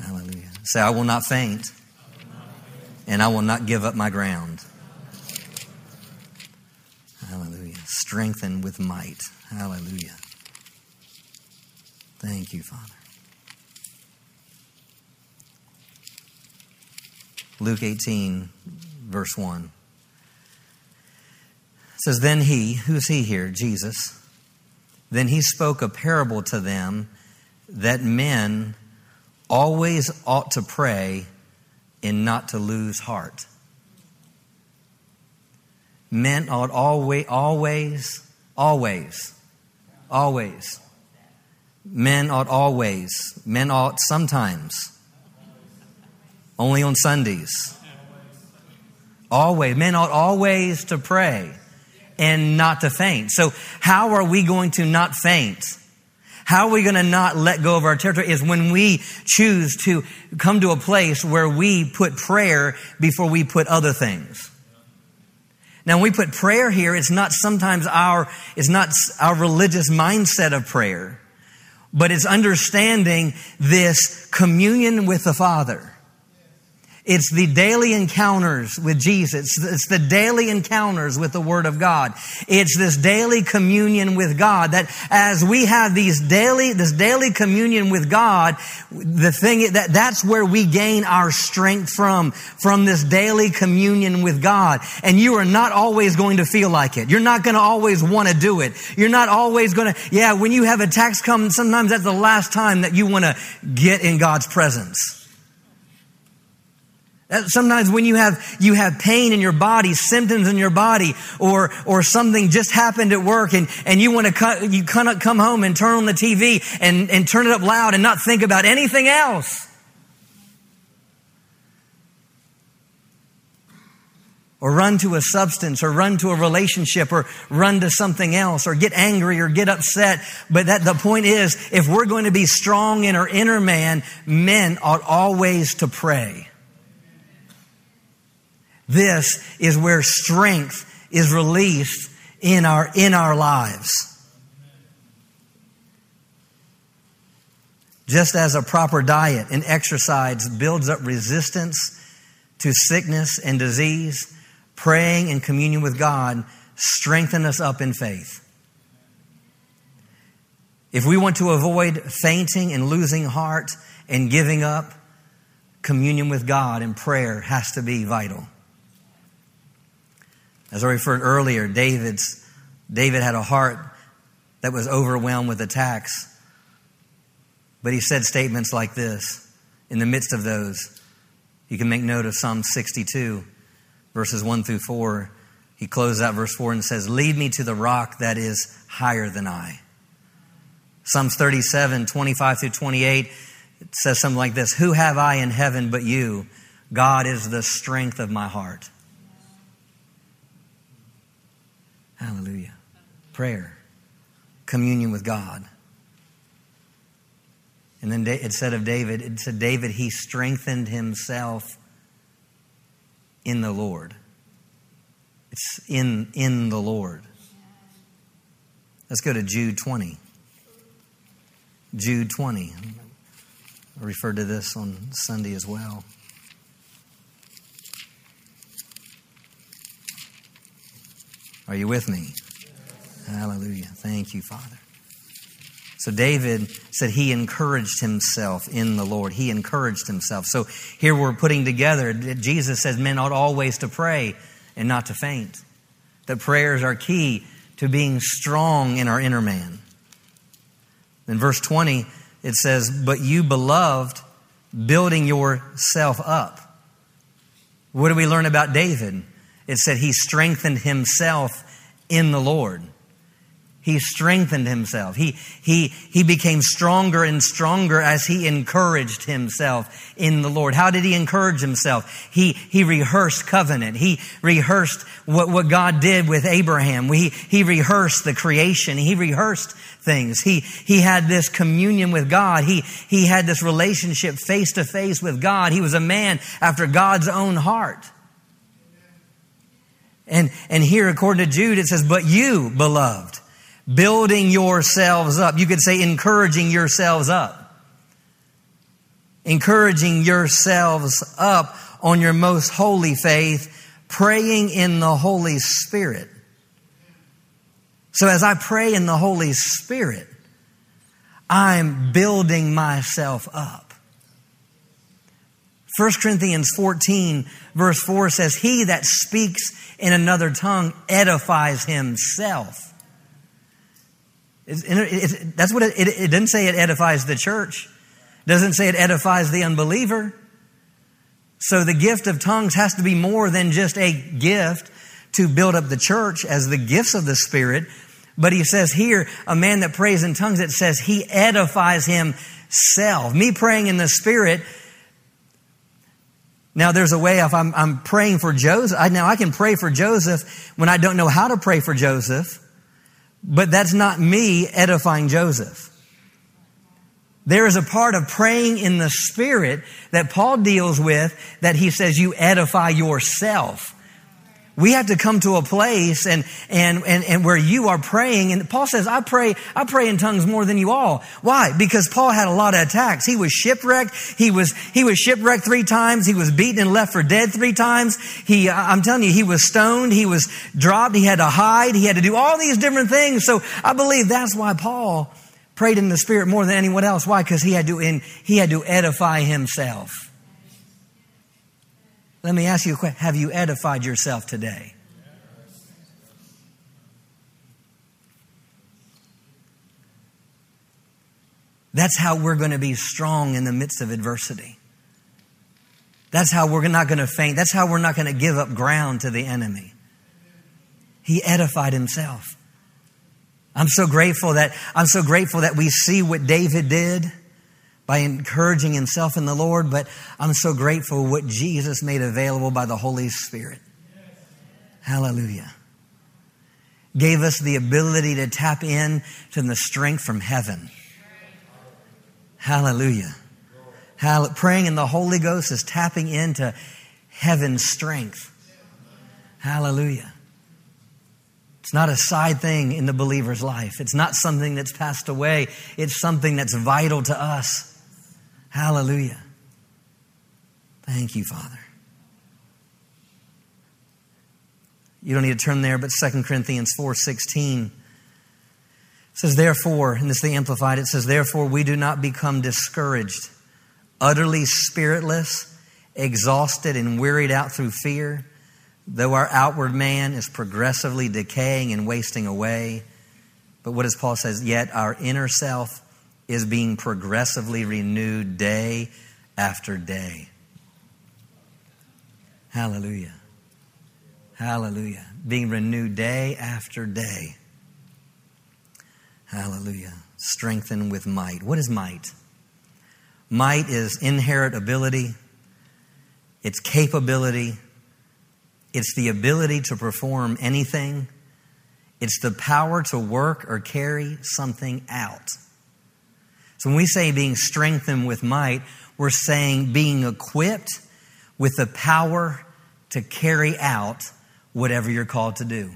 Hallelujah. Say, I will not faint, and I will not give up my ground. Hallelujah. Strengthen with might. Hallelujah. Thank you, Father. Luke 18, verse 1 says, Then he, who's he here? Jesus. Then he spoke a parable to them that men always ought to pray and not to lose heart. Men ought always, always, always, always. Men ought always. Men ought sometimes. Only on Sundays. Always. Men ought always to pray and not to faint. So, how are we going to not faint? How are we going to not let go of our territory is when we choose to come to a place where we put prayer before we put other things. Now, when we put prayer here, it's not sometimes our, it's not our religious mindset of prayer, but it's understanding this communion with the Father. It's the daily encounters with Jesus. It's the daily encounters with the Word of God. It's this daily communion with God that as we have these daily, this daily communion with God, the thing that that's where we gain our strength from, from this daily communion with God. And you are not always going to feel like it. You're not going to always want to do it. You're not always going to, yeah, when you have attacks come, sometimes that's the last time that you want to get in God's presence. Sometimes when you have, you have pain in your body, symptoms in your body, or, or something just happened at work and, and you want to cut, you cannot come home and turn on the TV and, and turn it up loud and not think about anything else. Or run to a substance or run to a relationship or run to something else or get angry or get upset. But that the point is, if we're going to be strong in our inner man, men ought always to pray. This is where strength is released in our, in our lives. Just as a proper diet and exercise builds up resistance to sickness and disease, praying and communion with God strengthen us up in faith. If we want to avoid fainting and losing heart and giving up, communion with God and prayer has to be vital. As I referred earlier, David's, David had a heart that was overwhelmed with attacks. But he said statements like this in the midst of those. You can make note of Psalm 62, verses 1 through 4. He closes out verse 4 and says, Lead me to the rock that is higher than I. Psalms 37, 25 through 28 says something like this Who have I in heaven but you? God is the strength of my heart. Hallelujah. Prayer, communion with God. And then it said of David, it said, David, he strengthened himself in the Lord. It's in, in the Lord. Let's go to Jude 20. Jude 20. I referred to this on Sunday as well. Are you with me? Hallelujah. Thank you, Father. So David said he encouraged himself in the Lord. He encouraged himself. So here we're putting together, Jesus says men ought always to pray and not to faint. That prayers are key to being strong in our inner man. In verse 20, it says, But you, beloved, building yourself up. What do we learn about David? It said he strengthened himself in the Lord. He strengthened himself. He, he, he became stronger and stronger as he encouraged himself in the Lord. How did he encourage himself? He, he rehearsed covenant. He rehearsed what, what God did with Abraham. He, he rehearsed the creation. He rehearsed things. He, he had this communion with God. He, he had this relationship face to face with God. He was a man after God's own heart. And, and here, according to Jude, it says, But you, beloved, building yourselves up. You could say, encouraging yourselves up. Encouraging yourselves up on your most holy faith, praying in the Holy Spirit. So as I pray in the Holy Spirit, I'm building myself up. 1 Corinthians 14, verse 4 says, He that speaks in another tongue edifies himself. It's, that's what it, it, it doesn't say it edifies the church. It doesn't say it edifies the unbeliever. So the gift of tongues has to be more than just a gift to build up the church as the gifts of the Spirit, but he says here, a man that prays in tongues, it says he edifies himself. Me praying in the Spirit, now there's a way if I'm, I'm praying for Joseph, I, now I can pray for Joseph when I don't know how to pray for Joseph, but that's not me edifying Joseph. There is a part of praying in the Spirit that Paul deals with that he says you edify yourself. We have to come to a place and, and, and, and where you are praying. And Paul says, I pray, I pray in tongues more than you all. Why? Because Paul had a lot of attacks. He was shipwrecked. He was, he was shipwrecked three times. He was beaten and left for dead three times. He, I'm telling you, he was stoned. He was dropped. He had to hide. He had to do all these different things. So I believe that's why Paul prayed in the spirit more than anyone else. Why? Because he had to, in, he had to edify himself. Let me ask you a question. Have you edified yourself today? That's how we're going to be strong in the midst of adversity. That's how we're not going to faint. That's how we're not going to give up ground to the enemy. He edified himself. I'm so grateful that I'm so grateful that we see what David did by encouraging himself in the Lord, but I'm so grateful what Jesus made available by the Holy Spirit. Hallelujah. Gave us the ability to tap in to the strength from heaven. Hallelujah. Hall- praying in the Holy Ghost is tapping into heaven's strength. Hallelujah. It's not a side thing in the believer's life. It's not something that's passed away. It's something that's vital to us. Hallelujah. Thank you, Father. You don't need to turn there, but 2 Corinthians 4:16 says, Therefore, and this is the Amplified, it says, Therefore we do not become discouraged, utterly spiritless, exhausted, and wearied out through fear, though our outward man is progressively decaying and wasting away. But what does Paul says? Yet our inner self is being progressively renewed day after day. Hallelujah. Hallelujah. Being renewed day after day. Hallelujah. Strengthened with might. What is might? Might is inherent ability, it's capability, it's the ability to perform anything, it's the power to work or carry something out. So when we say being strengthened with might, we're saying being equipped with the power to carry out whatever you're called to do.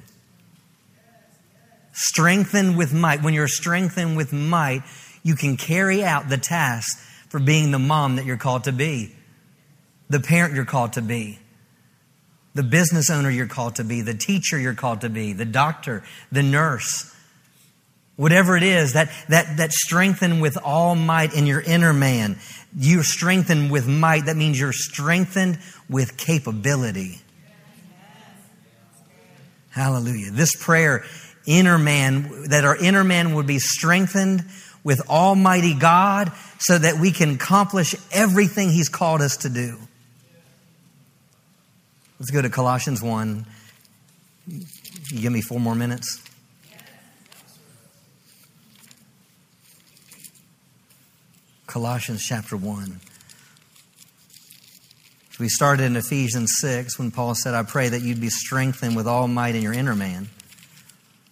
Strengthened with might. When you're strengthened with might, you can carry out the task for being the mom that you're called to be, the parent you're called to be, the business owner you're called to be, the teacher you're called to be, the doctor, the nurse, Whatever it is, that, that, that strengthen with all might in your inner man. You're strengthened with might. That means you're strengthened with capability. Hallelujah. This prayer, inner man, that our inner man would be strengthened with Almighty God so that we can accomplish everything He's called us to do. Let's go to Colossians 1. You give me four more minutes. Colossians chapter 1. We started in Ephesians 6 when Paul said, I pray that you'd be strengthened with all might in your inner man.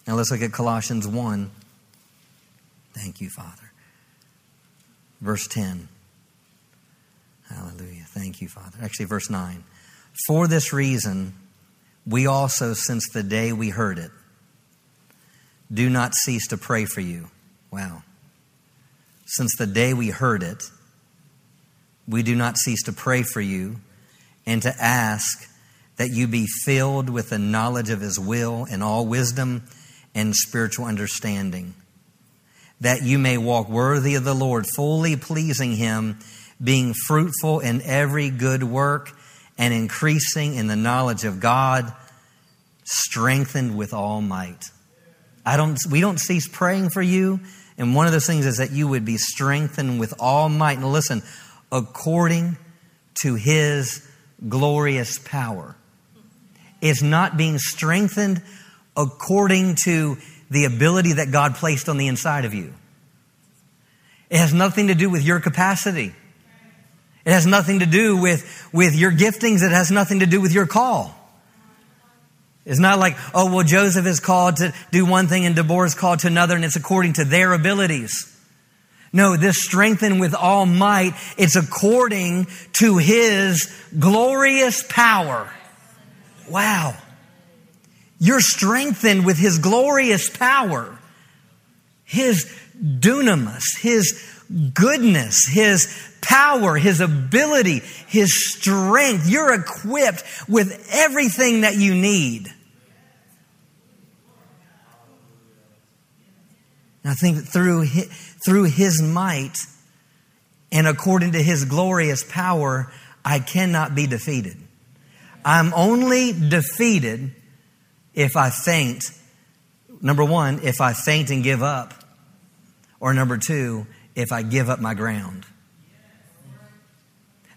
Now let's look at Colossians 1. Thank you, Father. Verse 10. Hallelujah. Thank you, Father. Actually, verse 9. For this reason, we also, since the day we heard it, do not cease to pray for you. Wow. Since the day we heard it, we do not cease to pray for you and to ask that you be filled with the knowledge of His will and all wisdom and spiritual understanding, that you may walk worthy of the Lord, fully pleasing Him, being fruitful in every good work and increasing in the knowledge of God, strengthened with all might. I don't, we don't cease praying for you. And one of those things is that you would be strengthened with all might. And listen, according to his glorious power. It's not being strengthened according to the ability that God placed on the inside of you. It has nothing to do with your capacity. It has nothing to do with, with your giftings. It has nothing to do with your call. It's not like, oh, well, Joseph is called to do one thing and Deborah is called to another, and it's according to their abilities. No, this strengthened with all might, it's according to his glorious power. Wow. You're strengthened with his glorious power, his dunamis, his goodness, his power, his ability, his strength. You're equipped with everything that you need. I think through his, through his might and according to his glorious power, I cannot be defeated. I'm only defeated if I faint. Number one, if I faint and give up. Or number two, if I give up my ground.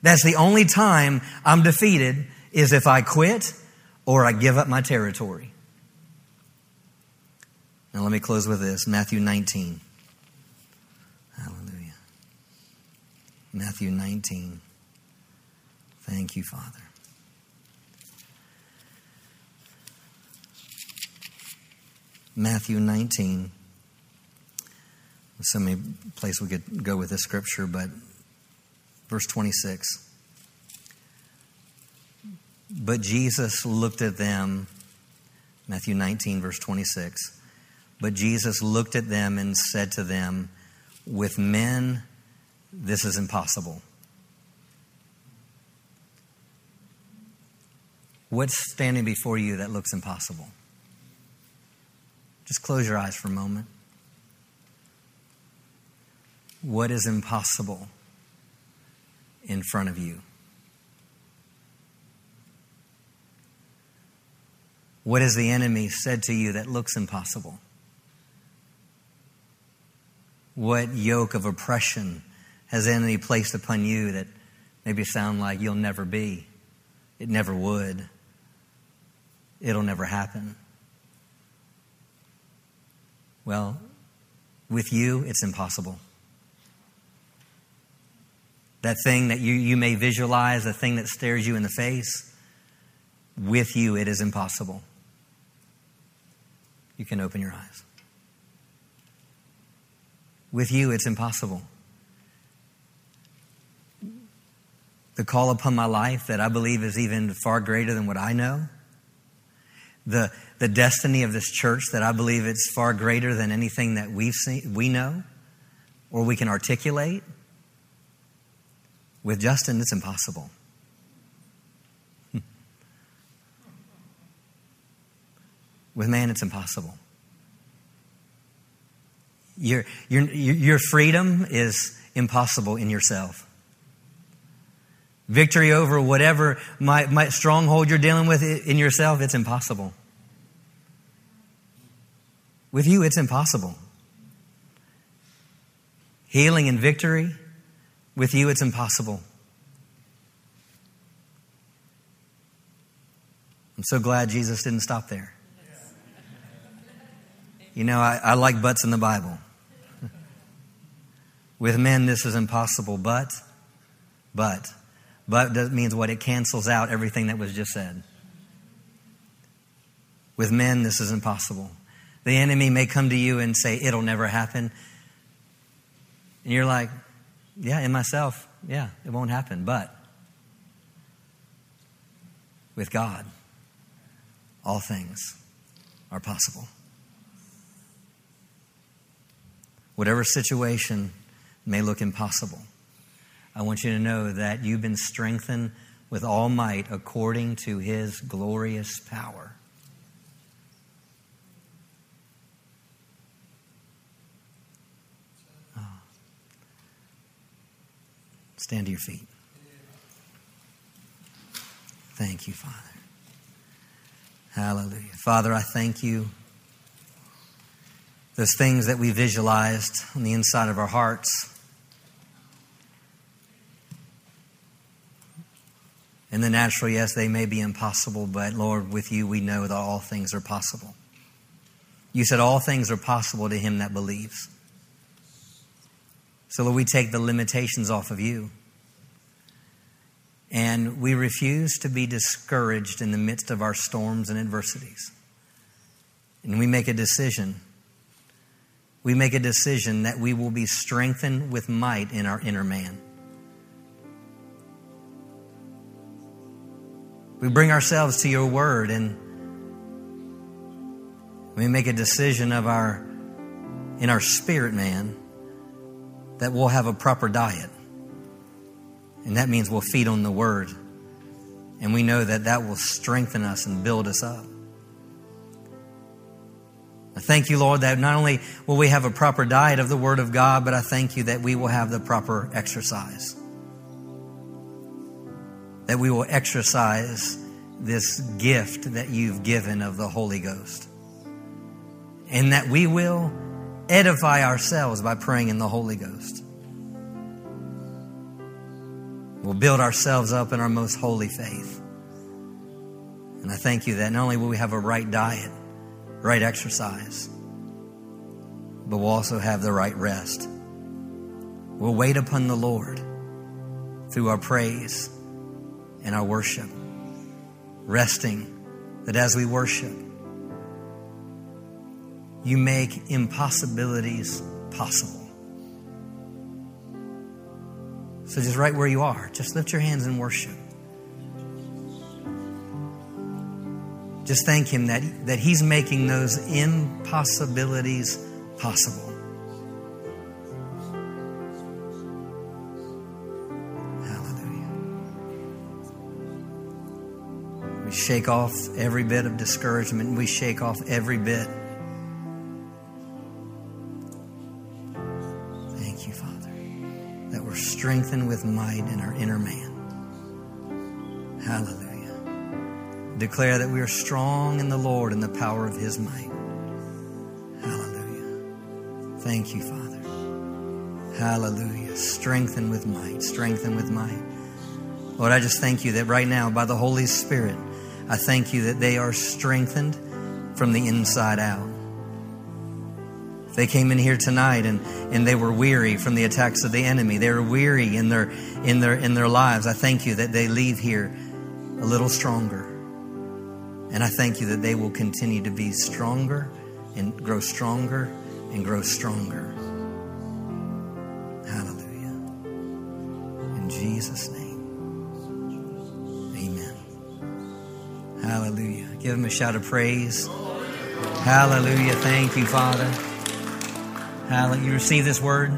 That's the only time I'm defeated is if I quit or I give up my territory. Now, let me close with this Matthew 19. Hallelujah. Matthew 19. Thank you, Father. Matthew 19. So many places we could go with this scripture, but verse 26. But Jesus looked at them, Matthew 19, verse 26. But Jesus looked at them and said to them, With men, this is impossible. What's standing before you that looks impossible? Just close your eyes for a moment. What is impossible in front of you? What has the enemy said to you that looks impossible? What yoke of oppression has enemy placed upon you that maybe sound like you'll never be? It never would. It'll never happen. Well, with you, it's impossible. That thing that you, you may visualize, the thing that stares you in the face, with you, it is impossible. You can open your eyes. With you, it's impossible. The call upon my life that I believe is even far greater than what I know. The, the destiny of this church that I believe it's far greater than anything that we've seen, we know or we can articulate. With Justin, it's impossible. With man, it's impossible. Your, your, your freedom is impossible in yourself. Victory over whatever my, my stronghold you're dealing with in yourself, it's impossible. With you, it's impossible. Healing and victory, with you, it's impossible. I'm so glad Jesus didn't stop there. You know, I, I like butts in the Bible. With men, this is impossible, but, but, but that means what? It cancels out everything that was just said. With men, this is impossible. The enemy may come to you and say, it'll never happen. And you're like, yeah, in myself, yeah, it won't happen. But with God, all things are possible. Whatever situation may look impossible, I want you to know that you've been strengthened with all might according to his glorious power. Oh. Stand to your feet. Thank you, Father. Hallelujah. Father, I thank you. Those things that we visualized on the inside of our hearts In the natural, yes, they may be impossible, but Lord, with you, we know that all things are possible. You said all things are possible to him that believes. So, Lord, we take the limitations off of you. And we refuse to be discouraged in the midst of our storms and adversities. And we make a decision. We make a decision that we will be strengthened with might in our inner man. We bring ourselves to your word and we make a decision of our in our spirit man that we'll have a proper diet. And that means we'll feed on the word. And we know that that will strengthen us and build us up. I thank you, Lord, that not only will we have a proper diet of the Word of God, but I thank you that we will have the proper exercise that we will exercise this gift that you've given of the Holy Ghost. And that we will edify ourselves by praying in the Holy Ghost. We'll build ourselves up in our most holy faith. And I thank you that not only will we have a right diet, right exercise, but we'll also have the right rest. We'll wait upon the Lord through our praise and our worship. Resting that as we worship, you make impossibilities possible. So just right where you are, just lift your hands and worship. Just thank Him that, that He's making those impossibilities possible. Shake off every bit of discouragement. We shake off every bit. Thank you, Father, that we're strengthened with might in our inner man. Hallelujah. Declare that we are strong in the Lord and the power of his might. Hallelujah. Thank you, Father. Hallelujah. Strengthen with might. Strengthen with might. Lord, I just thank you that right now, by the Holy Spirit, I thank you that they are strengthened from the inside out. They came in here tonight and, and they were weary from the attacks of the enemy. They were weary in their in their in their lives. I thank you that they leave here a little stronger. And I thank you that they will continue to be stronger and grow stronger and grow stronger. Hallelujah. In Jesus' name. Hallelujah. Give him a shout of praise. Hallelujah. Thank you, Father. Hallelujah. You receive this word?